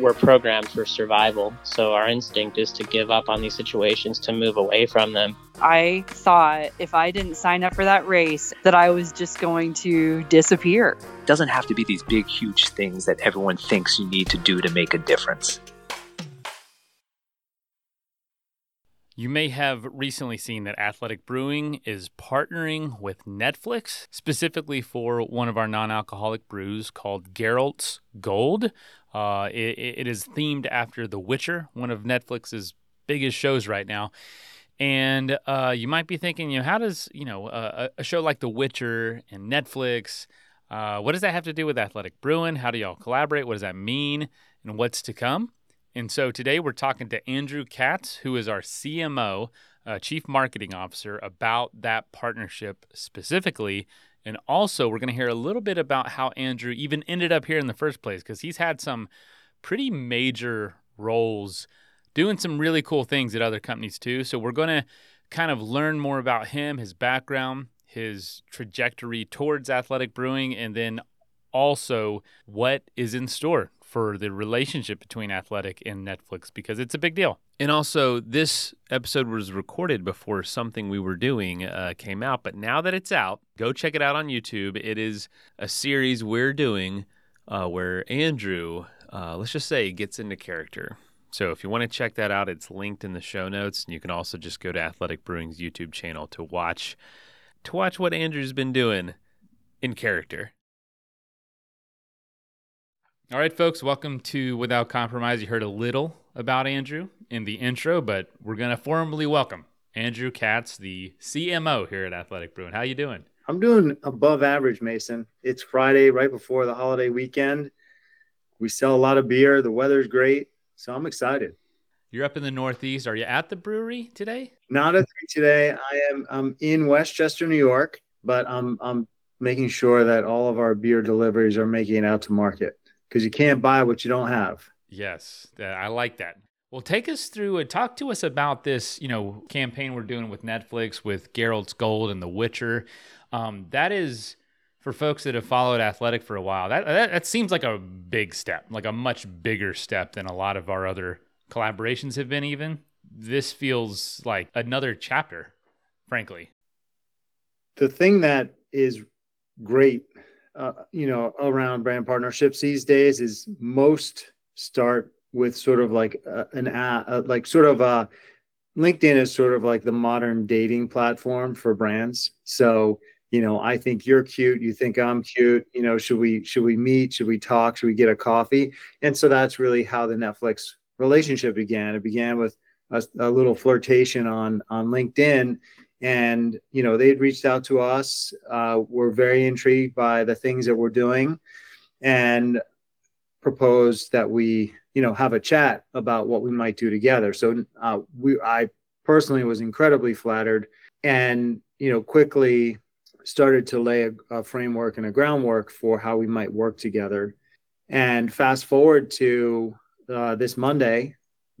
we're programmed for survival. So our instinct is to give up on these situations, to move away from them. I thought if I didn't sign up for that race, that I was just going to disappear. It doesn't have to be these big, huge things that everyone thinks you need to do to make a difference. You may have recently seen that Athletic Brewing is partnering with Netflix, specifically for one of our non alcoholic brews called Geralt's Gold. Uh, it, it is themed after The Witcher, one of Netflix's biggest shows right now. And uh, you might be thinking, you know, how does, you know, uh, a show like The Witcher and Netflix, uh, what does that have to do with Athletic Brewing? How do y'all collaborate? What does that mean? And what's to come? And so today we're talking to Andrew Katz, who is our CMO, uh, Chief Marketing Officer, about that partnership specifically. And also, we're going to hear a little bit about how Andrew even ended up here in the first place, because he's had some pretty major roles doing some really cool things at other companies too. So, we're going to kind of learn more about him, his background, his trajectory towards athletic brewing, and then also what is in store for the relationship between Athletic and Netflix because it's a big deal. And also, this episode was recorded before something we were doing uh, came out, but now that it's out, go check it out on YouTube. It is a series we're doing uh, where Andrew, uh, let's just say, gets into character. So if you want to check that out, it's linked in the show notes, and you can also just go to Athletic Brewing's YouTube channel to watch to watch what Andrew's been doing in character. All right, folks, welcome to Without Compromise. You heard a little about Andrew in the intro, but we're going to formally welcome Andrew Katz, the CMO here at Athletic Brewing. How are you doing? I'm doing above average, Mason. It's Friday, right before the holiday weekend. We sell a lot of beer. The weather's great, so I'm excited. You're up in the Northeast. Are you at the brewery today? Not at three today. I am. I'm in Westchester, New York, but I'm I'm making sure that all of our beer deliveries are making it out to market because you can't buy what you don't have. Yes, I like that. Well, take us through and talk to us about this, you know, campaign we're doing with Netflix with Geralt's Gold and The Witcher. Um, that is for folks that have followed athletic for a while. That, that that seems like a big step, like a much bigger step than a lot of our other collaborations have been. Even this feels like another chapter, frankly. The thing that is great uh, you know around brand partnerships these days is most start with sort of like uh, an uh, like sort of a linkedin is sort of like the modern dating platform for brands. So you know i think you're cute you think i'm cute you know should we should we meet should we talk should we get a coffee? And so that's really how the netflix relationship began. It began with a, a little flirtation on on linkedin and you know they had reached out to us uh, we're very intrigued by the things that we're doing and proposed that we you know have a chat about what we might do together. So uh, we i personally was incredibly flattered and you know quickly started to lay a, a framework and a groundwork for how we might work together. And fast forward to uh, this monday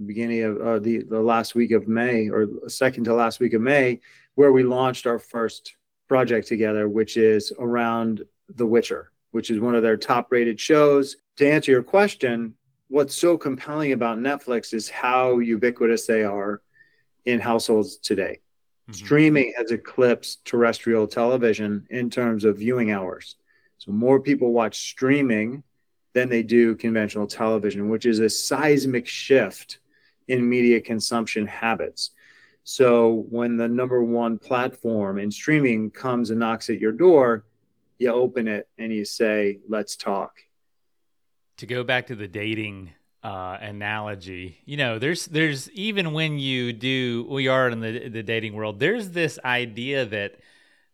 beginning of uh, the, the last week of May or second to last week of May, where we launched our first project together, which is around The Witcher, which is one of their top rated shows. To answer your question, what's so compelling about Netflix is how ubiquitous they are in households today. Mm-hmm. Streaming has eclipsed terrestrial television in terms of viewing hours. So more people watch streaming than they do conventional television, which is a seismic shift in media consumption habits. So when the number one platform in streaming comes and knocks at your door, you open it and you say, let's talk. To go back to the dating uh, analogy, you know, there's there's even when you do we are in the the dating world, there's this idea that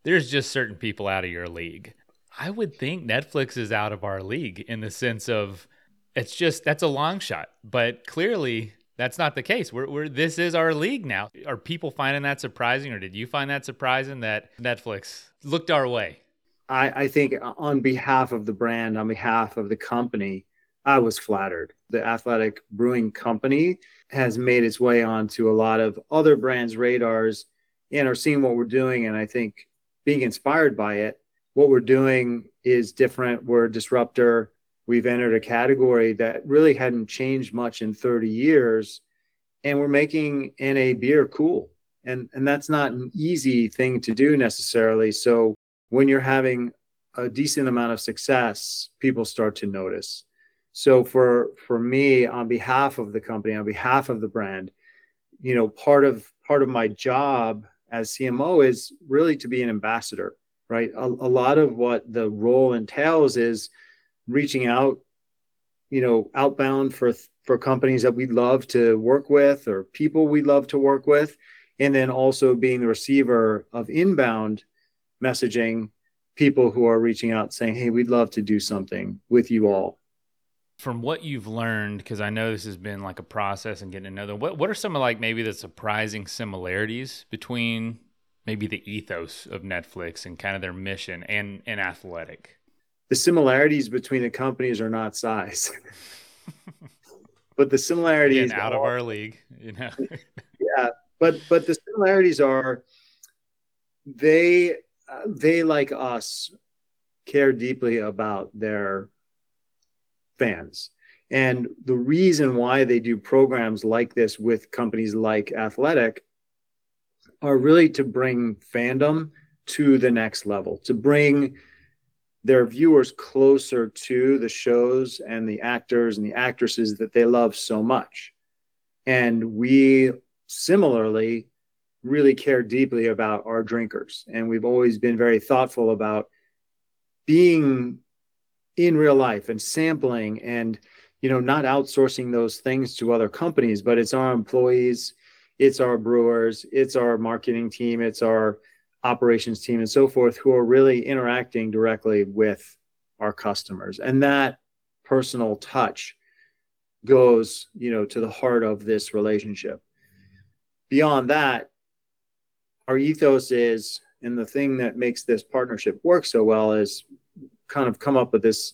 there's just certain people out of your league. I would think Netflix is out of our league in the sense of it's just that's a long shot, but clearly that's not the case. We're, we're this is our league now. Are people finding that surprising, or did you find that surprising that Netflix looked our way? I, I think on behalf of the brand, on behalf of the company, I was flattered. The Athletic Brewing Company has made its way onto a lot of other brands' radars and are seeing what we're doing. And I think being inspired by it, what we're doing is different. We're a disruptor. We've entered a category that really hadn't changed much in 30 years. And we're making NA beer cool. And, and that's not an easy thing to do necessarily. So when you're having a decent amount of success, people start to notice. So for for me, on behalf of the company, on behalf of the brand, you know, part of part of my job as CMO is really to be an ambassador, right? A, a lot of what the role entails is reaching out, you know, outbound for for companies that we love to work with or people we love to work with, and then also being the receiver of inbound messaging, people who are reaching out saying, "Hey, we'd love to do something with you all." From what you've learned, because I know this has been like a process and getting to know them, what what are some of like maybe the surprising similarities between maybe the ethos of Netflix and kind of their mission and and athletic? The similarities between the companies are not size. but the similarities Again, out are, of our league, you know. yeah, but but the similarities are they uh, they like us care deeply about their fans. And the reason why they do programs like this with companies like Athletic are really to bring fandom to the next level, to bring their viewers closer to the shows and the actors and the actresses that they love so much. And we similarly really care deeply about our drinkers. And we've always been very thoughtful about being in real life and sampling and you know not outsourcing those things to other companies but it's our employees it's our brewers it's our marketing team it's our operations team and so forth who are really interacting directly with our customers and that personal touch goes you know to the heart of this relationship beyond that our ethos is and the thing that makes this partnership work so well is kind of come up with this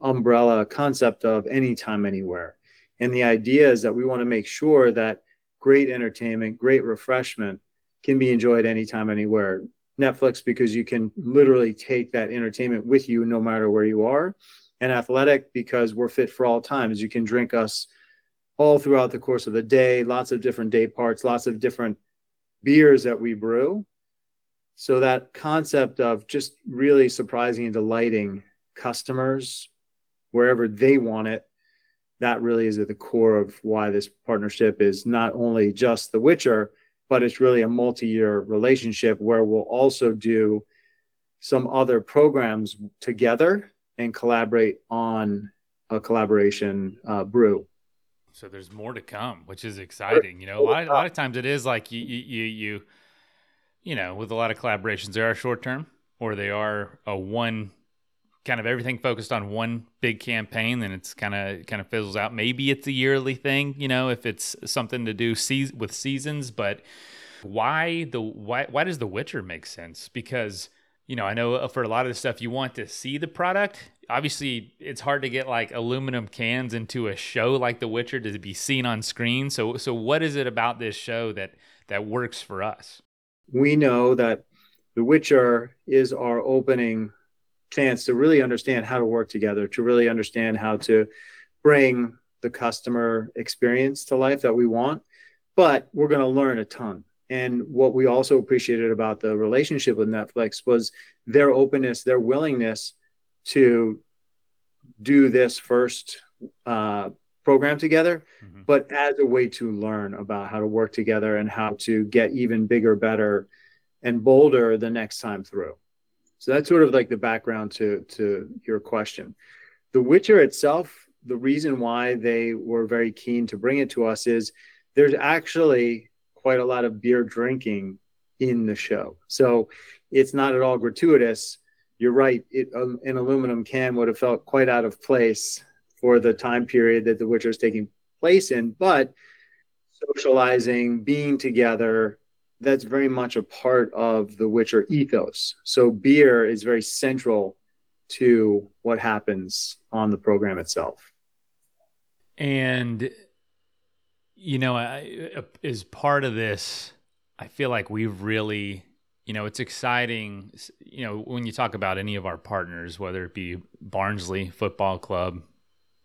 umbrella concept of anytime, anywhere. And the idea is that we want to make sure that great entertainment, great refreshment can be enjoyed anytime, anywhere. Netflix, because you can literally take that entertainment with you no matter where you are. And athletic, because we're fit for all times. You can drink us all throughout the course of the day, lots of different day parts, lots of different beers that we brew. So that concept of just really surprising and delighting customers wherever they want it, that really is at the core of why this partnership is not only just The Witcher, but it's really a multi-year relationship where we'll also do some other programs together and collaborate on a collaboration uh, brew. So there's more to come, which is exciting. You know, a lot, a lot of times it is like you, you, you, you know, with a lot of collaborations, they are short term or they are a one kind of everything focused on one big campaign, then it's kind of kind of fizzles out. Maybe it's a yearly thing, you know, if it's something to do se- with seasons. But why the why why does The Witcher make sense? Because you know, I know uh, for a lot of the stuff you want to see the product. Obviously, it's hard to get like aluminum cans into a show like The Witcher to be seen on screen. So, so what is it about this show that that works for us? we know that The Witcher is our opening chance to really understand how to work together, to really understand how to bring the customer experience to life that we want. But we're going to learn a ton. And what we also appreciated about the relationship with Netflix was their openness, their willingness to do this first uh, program together, mm-hmm. but as a way to learn about how to work together and how to get even bigger, better, and bolder the next time through. So that's sort of like the background to to your question. The Witcher itself, the reason why they were very keen to bring it to us is there's actually quite a lot of beer drinking in the show. So it's not at all gratuitous. You're right. It, um, an aluminum can would have felt quite out of place for the time period that The Witcher is taking place in, but socializing, being together, that's very much a part of the Witcher ethos. So beer is very central to what happens on the program itself. And you know, I, as part of this, I feel like we've really, you know, it's exciting. You know, when you talk about any of our partners, whether it be Barnsley Football Club,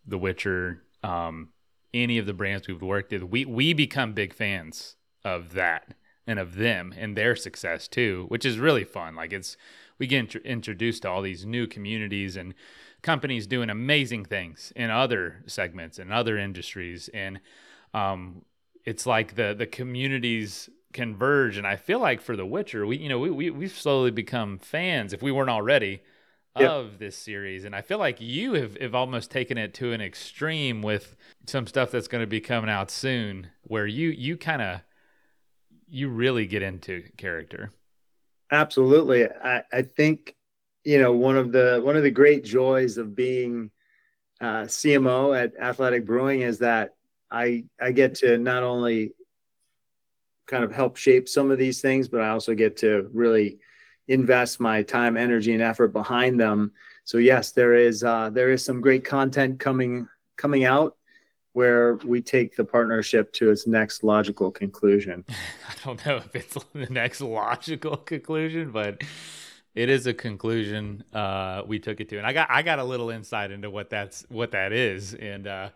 The Witcher, um, any of the brands we've worked with, we we become big fans of that and of them and their success too, which is really fun. Like it's we get int- introduced to all these new communities and companies doing amazing things in other segments and other industries and um, it's like the the communities converge and i feel like for the witcher we you know we, we we've slowly become fans if we weren't already yep. of this series and i feel like you have, have almost taken it to an extreme with some stuff that's going to be coming out soon where you you kind of you really get into character. Absolutely. I i think you know one of the one of the great joys of being uh, cmo at athletic brewing is that I I get to not only kind of help shape some of these things, but I also get to really invest my time, energy, and effort behind them. So yes, there is uh, there is some great content coming coming out where we take the partnership to its next logical conclusion. I don't know if it's the next logical conclusion, but it is a conclusion uh, we took it to, and I got I got a little insight into what that's what that is, and uh,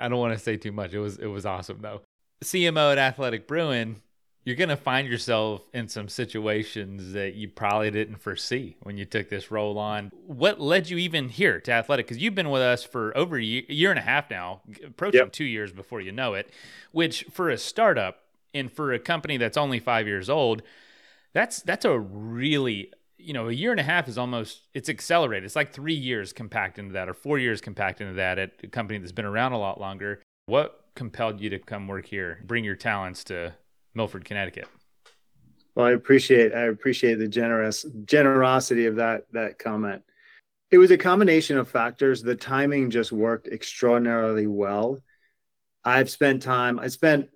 I don't want to say too much. It was it was awesome though. CMO at Athletic Brewing, you're gonna find yourself in some situations that you probably didn't foresee when you took this role on. What led you even here to Athletic? Because you've been with us for over a year, year and a half now, approaching yep. two years before you know it. Which for a startup and for a company that's only five years old, that's that's a really you know, a year and a half is almost it's accelerated. It's like three years compact into that, or four years compact into that at a company that's been around a lot longer. What compelled you to come work here, bring your talents to Milford, Connecticut? Well, I appreciate I appreciate the generous generosity of that that comment. It was a combination of factors. The timing just worked extraordinarily well. I've spent time. I spent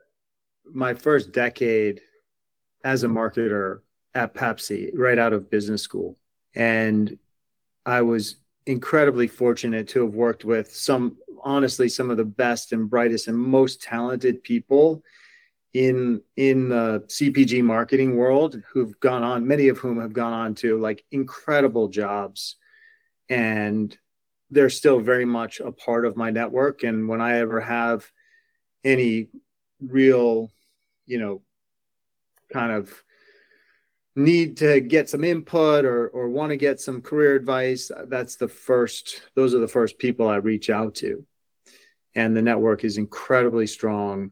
my first decade as a marketer at Pepsi right out of business school. And I was incredibly fortunate to have worked with some, honestly, some of the best and brightest and most talented people in in the CPG marketing world who've gone on, many of whom have gone on to like incredible jobs. And they're still very much a part of my network. And when I ever have any real, you know, kind of need to get some input or or want to get some career advice that's the first those are the first people i reach out to and the network is incredibly strong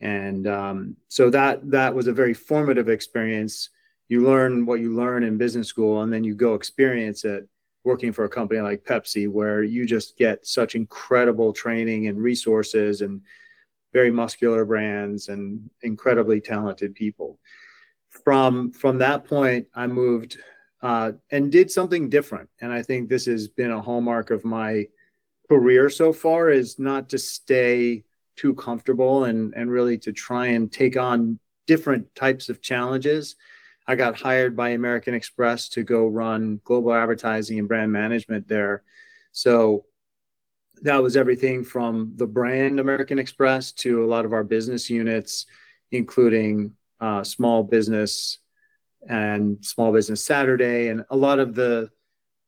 and um, so that that was a very formative experience you learn what you learn in business school and then you go experience it working for a company like pepsi where you just get such incredible training and resources and very muscular brands and incredibly talented people from from that point, I moved uh, and did something different. And I think this has been a hallmark of my career so far is not to stay too comfortable and and really to try and take on different types of challenges. I got hired by American Express to go run global advertising and brand management there. So that was everything from the brand American Express to a lot of our business units, including uh, small business and small business Saturday, and a lot of the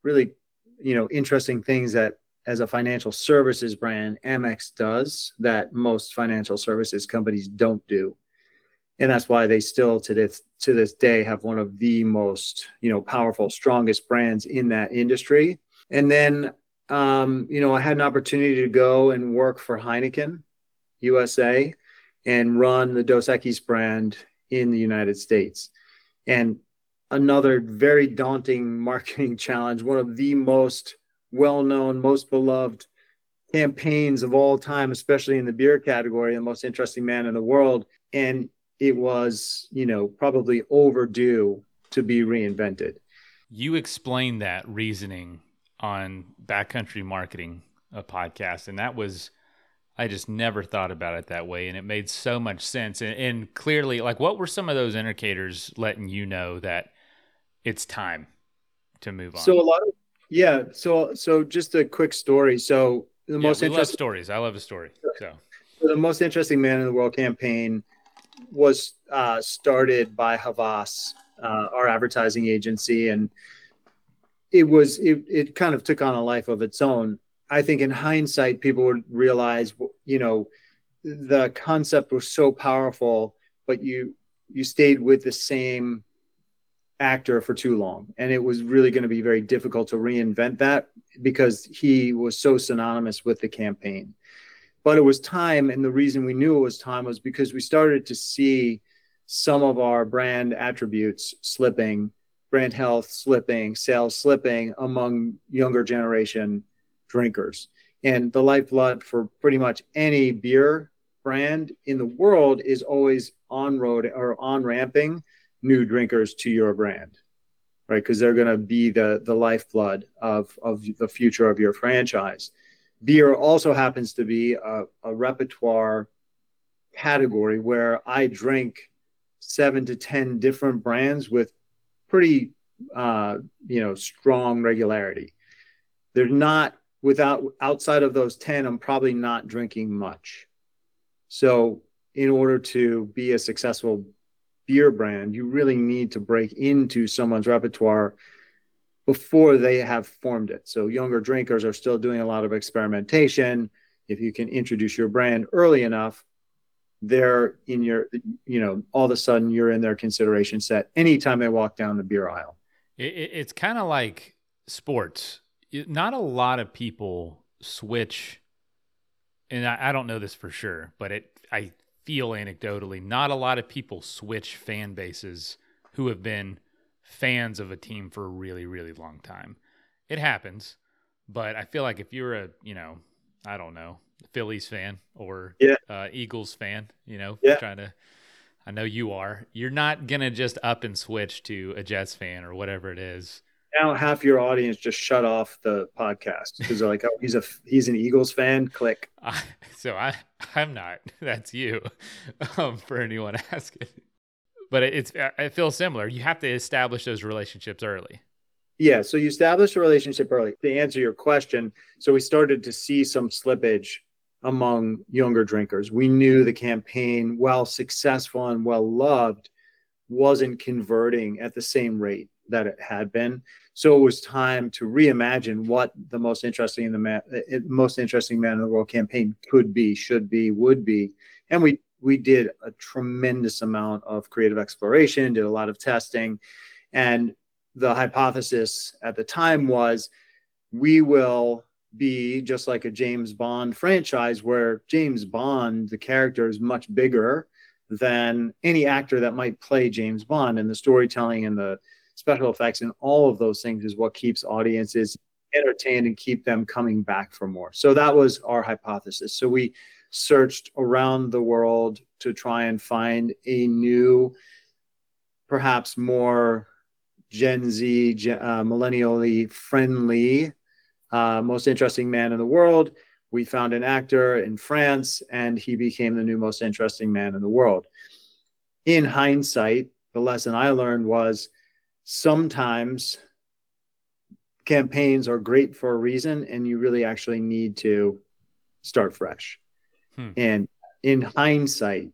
really you know interesting things that as a financial services brand Amex does that most financial services companies don't do. And that's why they still to this to this day have one of the most, you know, powerful, strongest brands in that industry. And then um, you know, I had an opportunity to go and work for Heineken USA and run the Dos Equis brand in the United States. And another very daunting marketing challenge, one of the most well known, most beloved campaigns of all time, especially in the beer category, the most interesting man in the world. And it was, you know, probably overdue to be reinvented. You explained that reasoning on Backcountry Marketing, a podcast, and that was I just never thought about it that way, and it made so much sense. And, and clearly, like, what were some of those indicators letting you know that it's time to move on? So a lot of yeah. So so just a quick story. So the Yeah, most interesting stories. I love a story. So the most interesting man in the world campaign was uh, started by Havas, uh, our advertising agency, and it was it, it kind of took on a life of its own. I think in hindsight, people would realize, you know, the concept was so powerful, but you you stayed with the same actor for too long, and it was really going to be very difficult to reinvent that because he was so synonymous with the campaign. But it was time and the reason we knew it was time was because we started to see some of our brand attributes slipping brand health slipping sales slipping among younger generation drinkers. And the lifeblood for pretty much any beer brand in the world is always on road or on ramping new drinkers to your brand right because they're going to be the the lifeblood of of the future of your franchise beer also happens to be a, a, repertoire category where I drink seven to 10 different brands with pretty, uh, you know, strong regularity. They're not without outside of those 10, I'm probably not drinking much. So in order to be a successful beer brand, you really need to break into someone's repertoire before they have formed it. So younger drinkers are still doing a lot of experimentation. If you can introduce your brand early enough, they're in your, you know, all of a sudden you're in their consideration set anytime they walk down the beer aisle. it, it- it's kind of like sports. Not a lot of people switch, and I, I don't know this for sure, but it I feel anecdotally, not a lot of people switch fan bases who have been fans of a team for a really, really long time. It happens, but I feel like if you're a, you know, I don't know, Phillies fan or Yeah. uh, Eagles fan, you know, Yeah. trying to, I know you are, you're not going to just up and switch to a Jets fan or whatever it is. Now half your audience just shut off the podcast because they're like, oh, he's a he's an Eagles fan. Click. So I, I'm not, that's you um, for anyone asking. But it- it's, I feel similar. You have to establish those relationships early. Yeah. So you establish a relationship early. To answer your question, so we started to see some slippage among younger drinkers. We knew the campaign, while successful and well loved, wasn't converting at the same rate that it had been. So it was time to reimagine what the most interesting in the man, eh, eh, most interesting man in the world campaign could be, should be, would be, and we we did a tremendous amount of creative exploration, did a lot of testing, and the hypothesis at the time was we will be just like a James Bond franchise where James Bond, the character, is much bigger than any actor that might play James Bond. And the storytelling and the special effects and all of those things is what keeps audiences entertained and keep them coming back for more. So that was our hypothesis. So we searched around the world to try and find a new, perhaps more Gen Z, uh, millennially friendly, uh, most interesting man in the world. We found an actor in France, and he became the new most interesting man in the world. In hindsight, the lesson I learned was sometimes campaigns are great for a reason, and you really actually need to start fresh. Hmm. And in hindsight,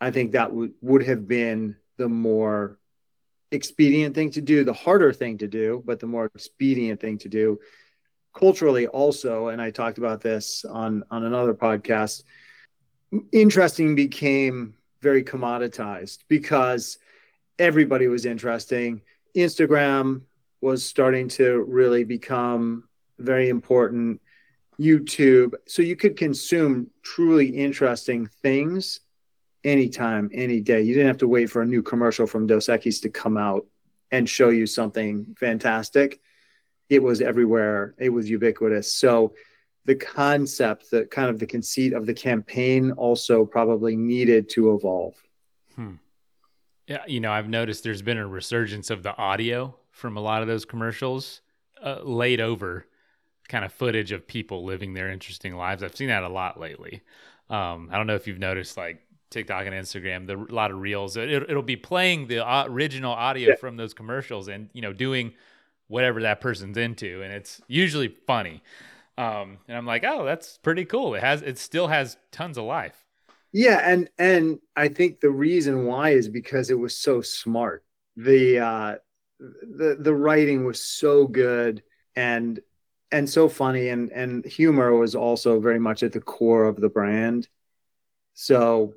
I think that would would have been the more expedient thing to do, the harder thing to do, but the more expedient thing to do. Culturally, also, and I talked about this on on another podcast. Interesting became very commoditized because everybody was interesting. Instagram was starting to really become very important. YouTube, so you could consume truly interesting things anytime, any day. You didn't have to wait for a new commercial from Dos Equis to come out and show you something fantastic. It was everywhere. It was ubiquitous. So the concept, the kind of the conceit of the campaign also probably needed to evolve. Hmm. Yeah, you know, I've noticed there's been a resurgence of the audio from a lot of those commercials uh, laid over kind of footage of people living their interesting lives. I've seen that a lot lately. Um, I don't know if you've noticed like TikTok and Instagram, the, a lot of reels. It, will be playing the original audio yeah. from those commercials and you know doing whatever that person's into, and it's usually funny. Um, and I'm like, oh, that's pretty cool. It has, it still has tons of life. Yeah, and and I think the reason why is because it was so smart. The uh, the the writing was so good and and so funny, and and humor was also very much at the core of the brand. So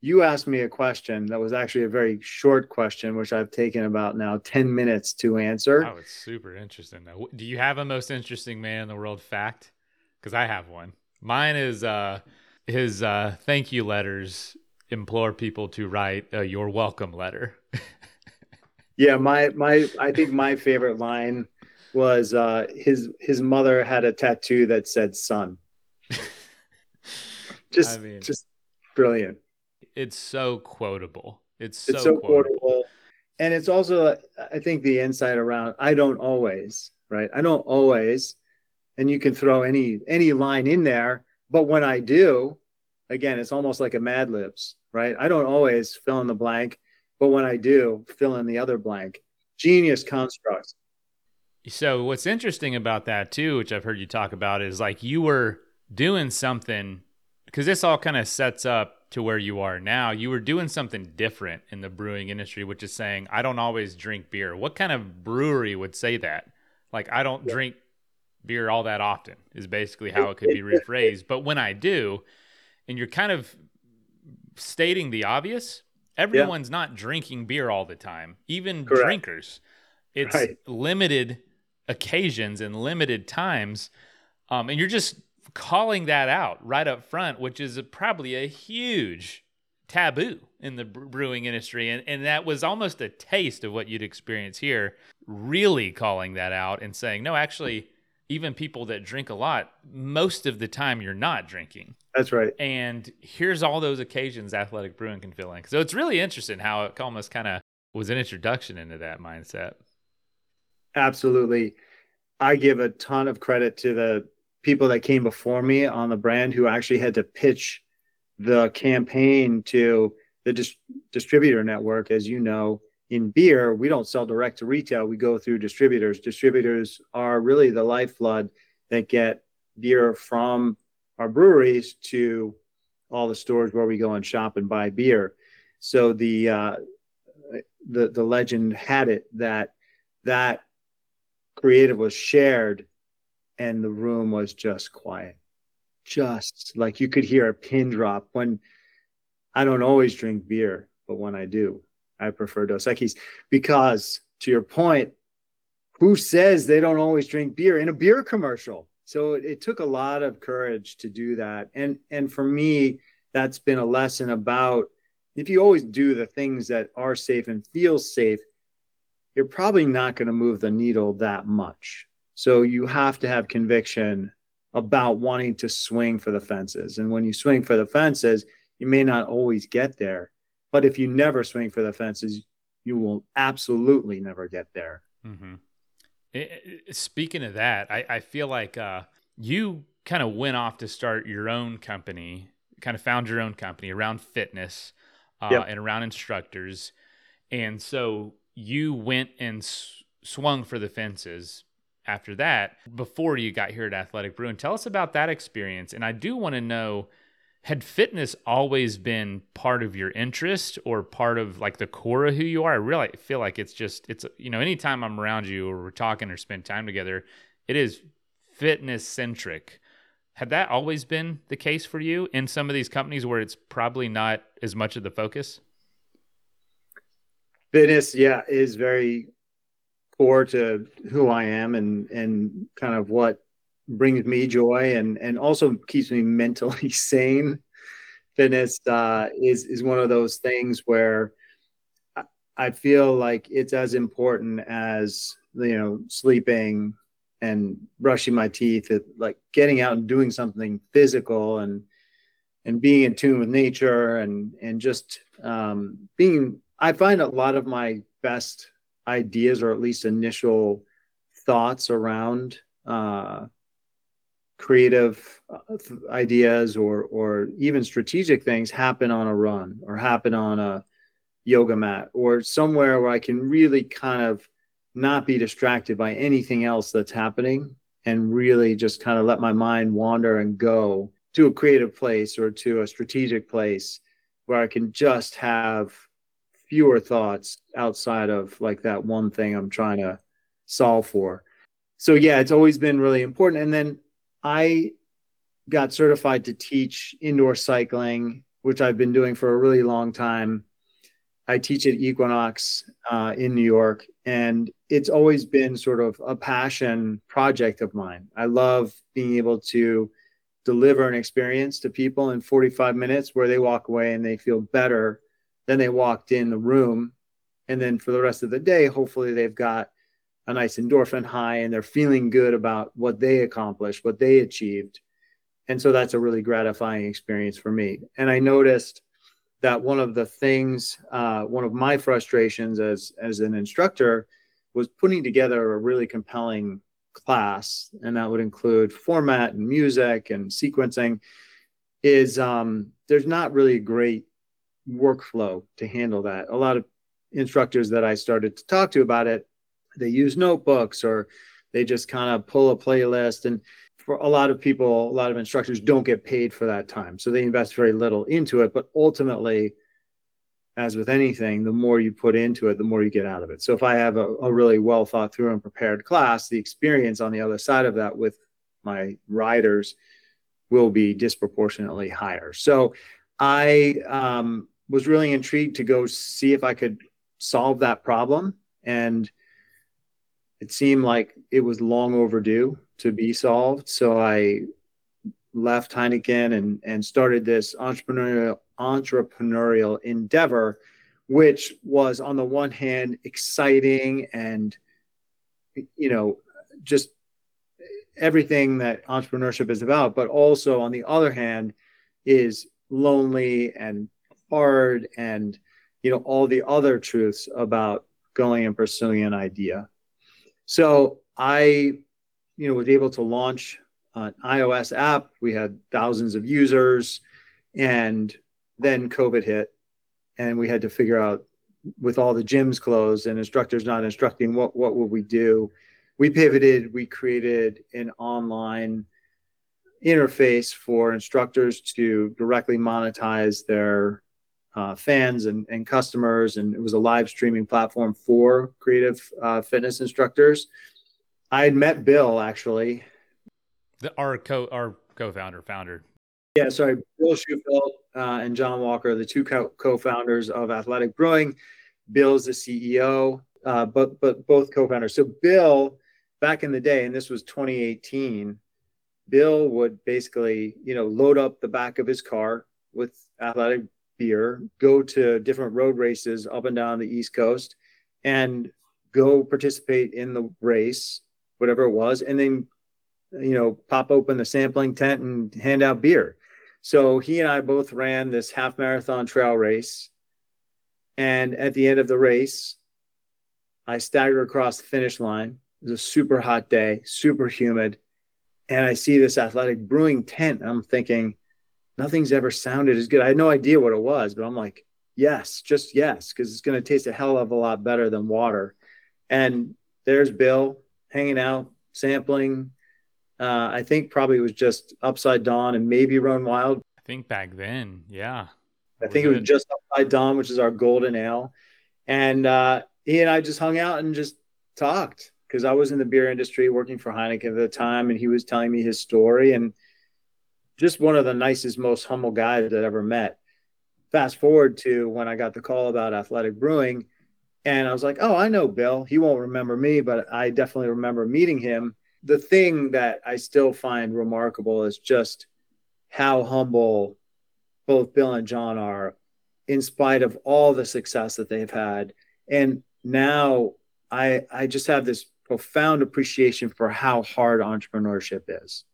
you asked me a question that was actually a very short question, which I've taken about now 10 minutes to answer. Oh, it's super interesting. Though. Do you have a most interesting man in the world fact? Because I have one. Mine is uh, his uh, thank you letters implore people to write uh, your welcome letter. yeah, my my I think my favorite line was uh, his his mother had a tattoo that said son. just I mean, just brilliant it's so quotable. It's so, it's so quotable. quotable. And it's also, I think, the insight around I don't always, right? I don't always, and you can throw any any line in there, but when I do, again, it's almost like a Mad Libs, right? I don't always fill in the blank, but when I do, fill in the other blank. Genius constructs. So what's interesting about that too, which I've heard you talk about, is like you were doing something because this all kind of sets up to where you are now, you were doing something different in the brewing industry, which is saying, I don't always drink beer. What kind of brewery would say that? Like, I don't drink beer all that often, is basically how it could be rephrased. But when I do, and you're kind of stating the obvious, everyone's yeah. not drinking beer all the time, even Correct. drinkers. It's right. limited occasions and limited times. Um, and you're just calling that out right up front, which is a, probably a huge taboo in the brewing industry. And, and that was almost a taste of what you'd experience here, really calling that out and saying, no, actually, even people that drink a lot, most of the time you're not drinking. That's right. And here's all those occasions athletic brewing can fill in. So it's really interesting how it almost kind of was an introduction into that mindset. Absolutely. I give a ton of credit to the people that came before me on the brand who actually had to pitch the campaign to the dis- distributor network. As you know, in beer, we don't sell direct to retail, we go through distributors. Distributors are really the lifeblood that get beer from our breweries to all the stores where we go and shop and buy beer. So the uh, the the legend had it that that creative was shared and the room was just quiet. Just like you could hear a pin drop when I don't always drink beer, but when I do, I prefer Dos Equis because to your point, who says they don't always drink beer in a beer commercial? So it, it took a lot of courage to do that. And and for me, that's been a lesson about if you always do the things that are safe and feel safe, you're probably not going to move the needle that much. So you have to have conviction about wanting to swing for the fences. And when you swing for the fences, you may not always get there. But if you never swing for the fences, you will absolutely never get there. Mm-hmm. It, it, speaking of that, I, I feel like uh, you kind of went off to start your own company, kind of found your own company around fitness uh, yep. and around instructors. And so you went and s- swung for the fences after that before you got here at Athletic Brewing. Tell us about that experience. And I do want to know had fitness always been part of your interest or part of like the core of who you are? I really feel like it's just, it's, you know, anytime I'm around you or we're talking or spend time together, it is fitness centric. Had that always been the case for you in some of these companies where it's probably not as much of the focus? Fitness, yeah, is very core to who I am and and kind of what brings me joy and and also keeps me mentally sane. Fitness uh, is is one of those things where I feel like it's as important as you know sleeping and brushing my teeth, like getting out and doing something physical and and being in tune with nature and and just um, being. I find a lot of my best ideas or at least initial thoughts around uh, creative uh, ideas or or even strategic things happen on a run or happen on a yoga mat or somewhere where I can really kind of not be distracted by anything else that's happening and really just kind of let my mind wander and go to a creative place or to a strategic place where I can just have fewer thoughts outside of like that one thing I'm trying to solve for. So yeah, it's always been really important. And then I got certified to teach indoor cycling, which I've been doing for a really long time. I teach at Equinox uh, in New York, and it's always been sort of a passion project of mine. I love being able to deliver an experience to people in 45 minutes where they walk away and they feel better than they walked in the room. And then for the rest of the day, hopefully they've got a nice endorphin high and they're feeling good about what they accomplished, what they achieved. And so that's a really gratifying experience for me. And I noticed that one of the things, uh, one of my frustrations as as an instructor, was putting together a really compelling class, and that would include format and music and sequencing, is um, there's not really a great workflow to handle that. A lot of instructors that I started to talk to about it, they use notebooks or they just kind of pull a playlist. And for a lot of people, a lot of instructors don't get paid for that time. So they invest very little into it. But ultimately, as with anything, the more you put into it, the more you get out of it. So if I have a, a, really well thought through and prepared class, the experience on the other side of that with my riders will be disproportionately higher. So I um, was really intrigued to go see if I could solve that problem. And it seemed like it was long overdue to be solved. So I left Heineken and, and started this entrepreneurial entrepreneurial endeavor, which was on the one hand exciting and you know just everything that entrepreneurship is about, but also on the other hand is lonely and hard and you know all the other truths about going and pursuing an idea. So I you know was able to launch an iOS app. We had thousands of users and then COVID hit, and we had to figure out with all the gyms closed and instructors not instructing what what would we do we pivoted we created an online interface for instructors to directly monetize their uh, fans and, and customers and it was a live streaming platform for creative uh, fitness instructors i had met bill actually the, our co our co-founder founder yeah, sorry. Bill Shufelt uh, and John Walker, the two co founders of Athletic Brewing. Bill's the CEO, uh, but but both co-founders. So Bill, back in the day, and this was 2018, Bill would basically, you know, load up the back of his car with athletic beer, go to different road races up and down the East Coast, and go participate in the race, whatever it was, and then, you know, pop open the sampling tent and hand out beer. So he and I both ran this half marathon trail race. And at the end of the race, I staggered across the finish line. It was a super hot day, super humid. And I see this athletic brewing tent. I'm thinking, nothing's ever sounded as good. I had no idea what it was, but I'm like, yes, just yes, because it's going to taste a hell of a lot better than water. And there's Bill hanging out, sampling, uh, I think probably it was just Upside Dawn and maybe Run Wild. I think back then, yeah. I think it was just Upside Dawn, which is our golden ale. And uh, he and I just hung out and just talked because I was in the beer industry working for Heineken at the time, and he was telling me his story and just one of the nicest, most humble guys that I ever met. Fast forward to when I got the call about athletic brewing, and I was like, "Oh, I know Bill. He won't remember me, but I definitely remember meeting him." the thing that I still find remarkable is just how humble both Bill and John are, in spite of all the success that they've had. And now I I just have this profound appreciation for how hard entrepreneurship is.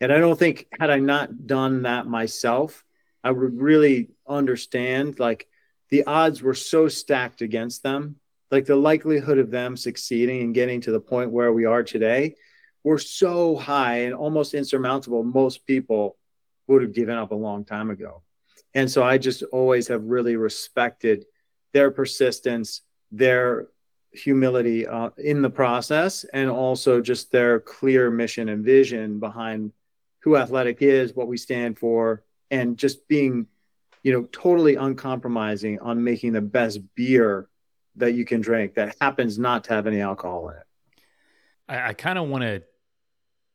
And I don't think had I not done that myself, I would really understand like the odds were so stacked against them like the likelihood of them succeeding and getting to the point where we are today were so high and almost insurmountable. Most people would have given up a long time ago. And so I just always have really respected their persistence, their humility uh, in the process, and also just their clear mission and vision behind who athletic is, what we stand for, and just being, you know, totally uncompromising on making the best beer that you can drink that happens not to have any alcohol in it. I, I kind of want to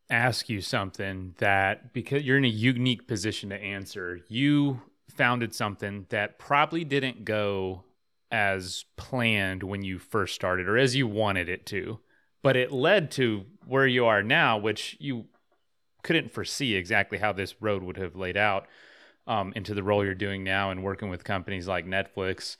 ask you something that because you're in a unique position to answer, you founded something that probably didn't go as planned when you first started or as you wanted it to, but it led to where you are now, which you couldn't foresee exactly how this road would have laid out um, into the role you're doing now and working with companies like Netflix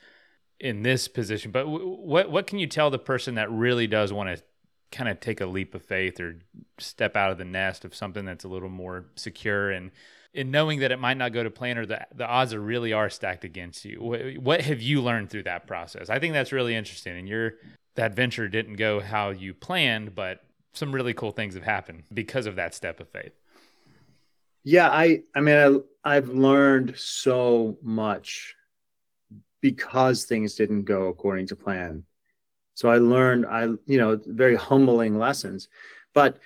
in this position. But w- what what can you tell the person that really does want to kind of take a leap of faith or step out of the nest of something that's a little more secure? And in knowing that it might not go to plan or the, the odds are really are stacked against you what, what have you learned through that process? I think that's really interesting. And your that venture didn't go how you planned but some really cool things have happened because of that step of faith yeah i i mean I, i've learned so much because things didn't go according to plan so I learned, I, you know, very humbling lessons. But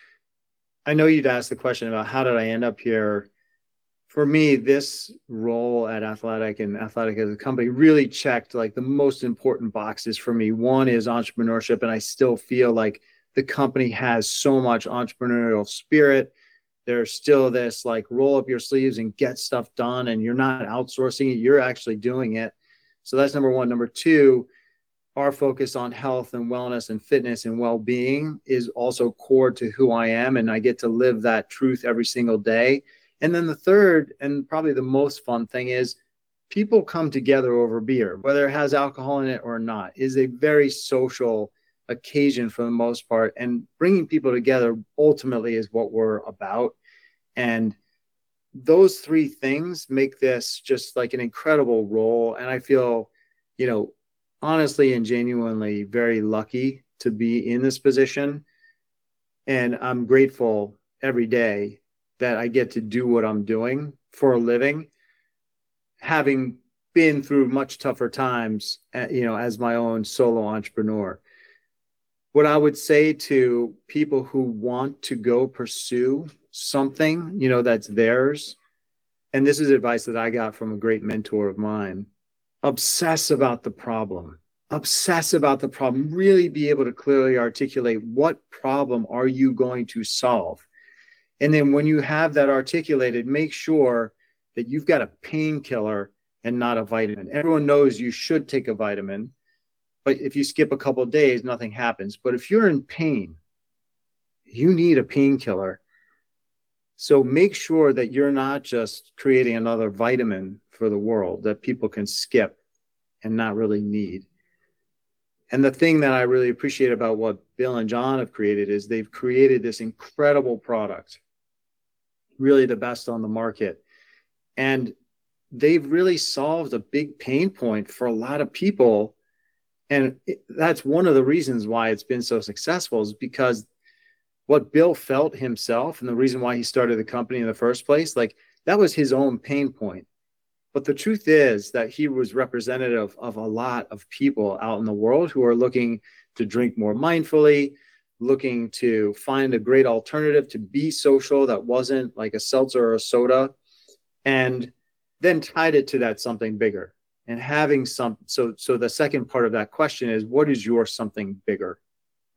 I know you'd asked the question about how did I end up here? For me, this role at Athletic and Athletic as a company really checked like the most important boxes for me. One is entrepreneurship, and I still feel like the company has so much entrepreneurial spirit. There's still this like roll up your sleeves and get stuff done, and you're not outsourcing it, you're actually doing it. So that's number one. Number two, our focus on health and wellness and fitness and well-being is also core to who I am and I get to live that truth every single day. And then the third and probably the most fun thing is people come together over beer, whether it has alcohol in it or not, is a very social occasion for the most part and bringing people together ultimately is what we're about. And those three things make this just like an incredible role and I feel you know honestly and genuinely very lucky to be in this position. And I'm grateful every day that I get to do what I'm doing for a living, having been through much tougher times, uh, you know, as my own solo entrepreneur. What I would say to people who want to go pursue something, you know, that's theirs, and this is advice that I got from a great mentor of mine obsess about the problem. Obsess about the problem. Really be able to clearly articulate what problem are you going to solve. And then when you have that articulated make sure that you've got a painkiller and not a vitamin. Everyone knows you should take a vitamin but if you skip a couple days nothing happens but if you're in pain you need a painkiller so make sure that you're not just creating another vitamin for the world that people can skip and not really need. And the thing that I really appreciate about what Bill and John have created is they've created this incredible product, really the best on the market. And they've really solved a big pain point for a lot of people. And that's one of the reasons why it's been so successful is because what Bill felt himself and the reason why he started the company in the first place, like that was his own pain point. But the truth is that he was representative of a lot of people out in the world who are looking to drink more mindfully, looking to find a great alternative to be social that wasn't like a seltzer or a soda, and then tied it to that something bigger. And having some, so so the second part of that question is, what is your something bigger,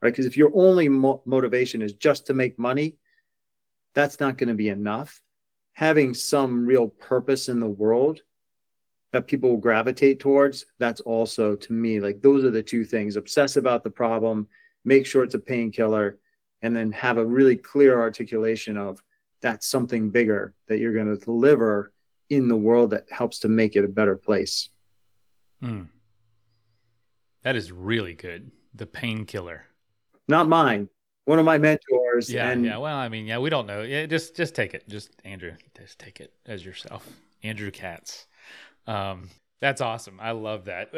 right? Because if your only mo- motivation is just to make money, that's not going to be enough having some real purpose in the world that people will gravitate towards, that's also to me like those are the two things obsess about the problem, make sure it's a painkiller, and then have a really clear articulation of that's something bigger that you're going to deliver in the world that helps to make it a better place. Hmm. That is really good. The painkiller. Not mine one of my mentors. Yeah, and yeah. Well, I mean, yeah, we don't know. Yeah, just just take it. Just Andrew, just take it as yourself. Andrew Katz. Um, that's awesome. I love that.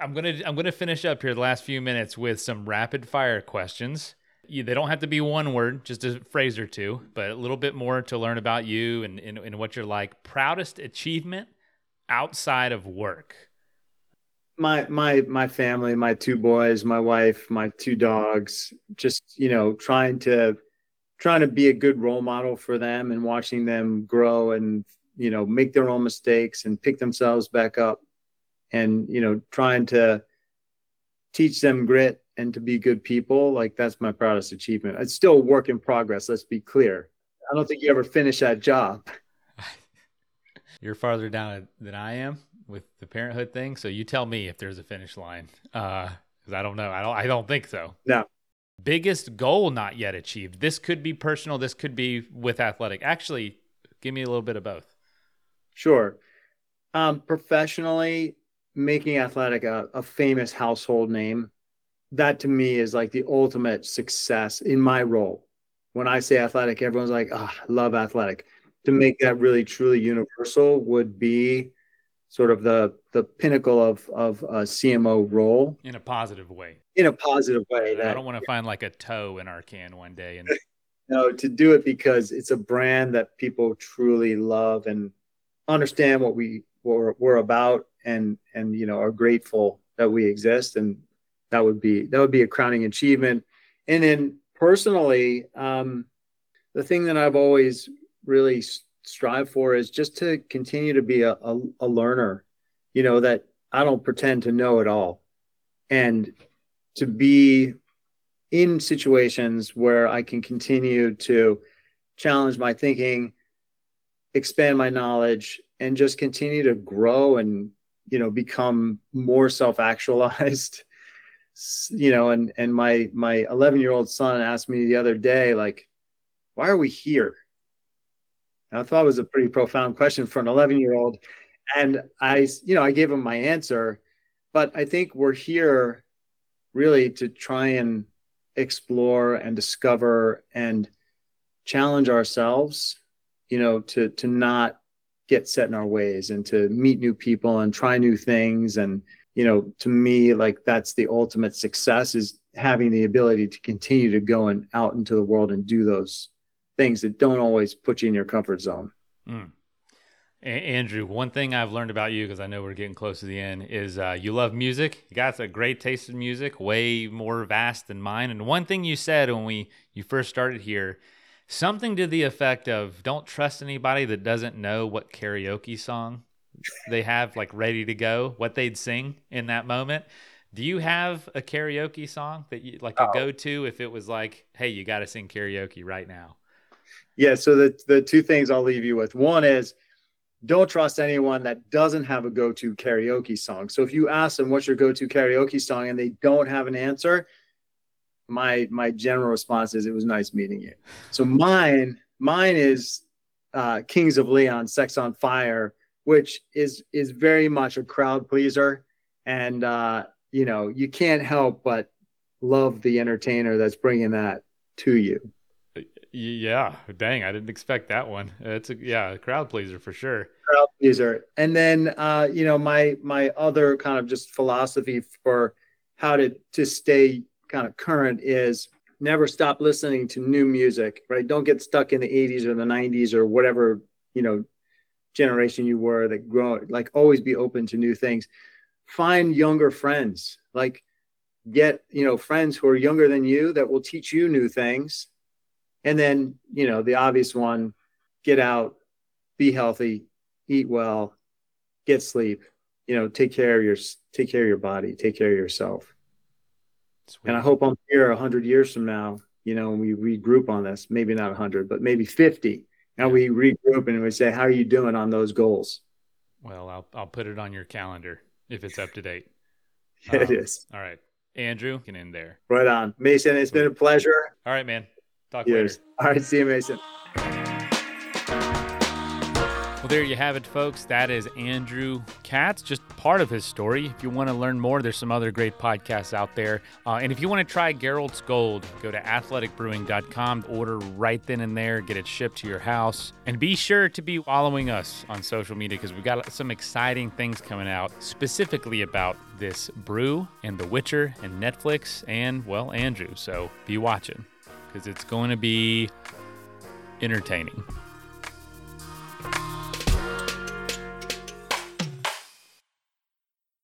I'm gonna I'm gonna finish up here the last few minutes with some rapid fire questions. You, they don't have to be one word, just a phrase or two, but a little bit more to learn about you and, and, and what you're like. Proudest achievement outside of work? My my my family, my two boys, my wife, my two dogs, just, you know, trying to trying to be a good role model for them and watching them grow and, you know, make their own mistakes and pick themselves back up and, you know, trying to teach them grit and to be good people. Like that's my proudest achievement. It's still a work in progress, let's be clear. I don't think you ever finish that job. You're farther down than I am with the parenthood thing. So you tell me if there's a finish line. Uh, cause I don't know. I don't, I don't think so. No. Biggest goal not yet achieved. This could be personal. This could be with athletic. Actually, give me a little bit of both. Sure. Um, professionally, making athletic a, a famous household name, that to me is like the ultimate success in my role. When I say athletic, everyone's like, oh, I love athletic. To make that really truly universal would be sort of the the pinnacle of of a CMO role in a positive way. In a positive way. That, I don't want to find like a toe in our can one day and no to do it because it's a brand that people truly love and understand what we we're, we're about and and you know are grateful that we exist and that would be that would be a crowning achievement and then personally um, the thing that i've always really strive for is just to continue to be a, a, a learner you know that i don't pretend to know it all. And to be in situations where i can continue to challenge my thinking expand my knowledge and just continue to grow and you know become more self-actualized. You know and and my my 11 year old son asked me the other day like why are we here and i thought it was a pretty profound question for an 11 year old and i you know i gave him my answer but i think we're here really to try and explore and discover and challenge ourselves you know to to not get set in our ways and to meet new people and try new things. And you know to me like that's the ultimate success is having the ability to continue to go and out into the world and do those things that don't always put you in your comfort zone mm. Andrew, one thing I've learned about you because I know we're getting close to the end is uh, you love music. You got a great taste in music, way more vast than mine. And one thing you said when we you first started here something to the effect of don't trust anybody that doesn't know what karaoke song they have like ready to go, what they'd sing in that moment. Do you have a karaoke song that you like a oh. go to if it was like, hey, you got to sing karaoke right now? Yeah. So the the two things I'll leave you with one is don't trust anyone that doesn't have a go to karaoke song. So if you ask them what's your go to karaoke song and they don't have an answer, my my general response is it was nice meeting you. So mine mine is uh, Kings of Leon, Sex on Fire, which is is very much a crowd pleaser, and uh, you know you can't help but love the entertainer that's bringing that to you. Yeah, dang, I didn't expect that one. It's a yeah, a crowd pleaser for sure. Crowd pleaser, and then uh, you know my my other kind of just philosophy for how to to stay kind of current is never stop listening to new music, right? Don't get stuck in the 80s or the 90s or whatever, you know, generation you were that grow like always be open to new things. Find younger friends, like get, you know, friends who are younger than you that will teach you new things. And then, you know, the obvious one, get out, be healthy, eat well, get sleep, you know, take care of your take care of your body, take care of yourself. Sweet. And I hope I'm here 100 years from now, you know, we regroup on this, maybe not 100, but maybe 50. And we regroup and we say, how are you doing on those goals? Well, I'll, I'll put it on your calendar if it's up to date. it um, is. All right. Andrew, can end there. Right on. Mason, it's been a pleasure. All right, man. Talk later. All right. See you, Mason. Well, there you have it, folks. That is Andrew Katz, just part of his story. If you want to learn more, there's some other great podcasts out there. Uh, and if you want to try Geralt's Gold, go to athleticbrewing.com, order right then and there, get it shipped to your house. And be sure to be following us on social media because we've got some exciting things coming out specifically about this brew and The Witcher and Netflix and, well, Andrew. So be watching. Because it's going to be entertaining.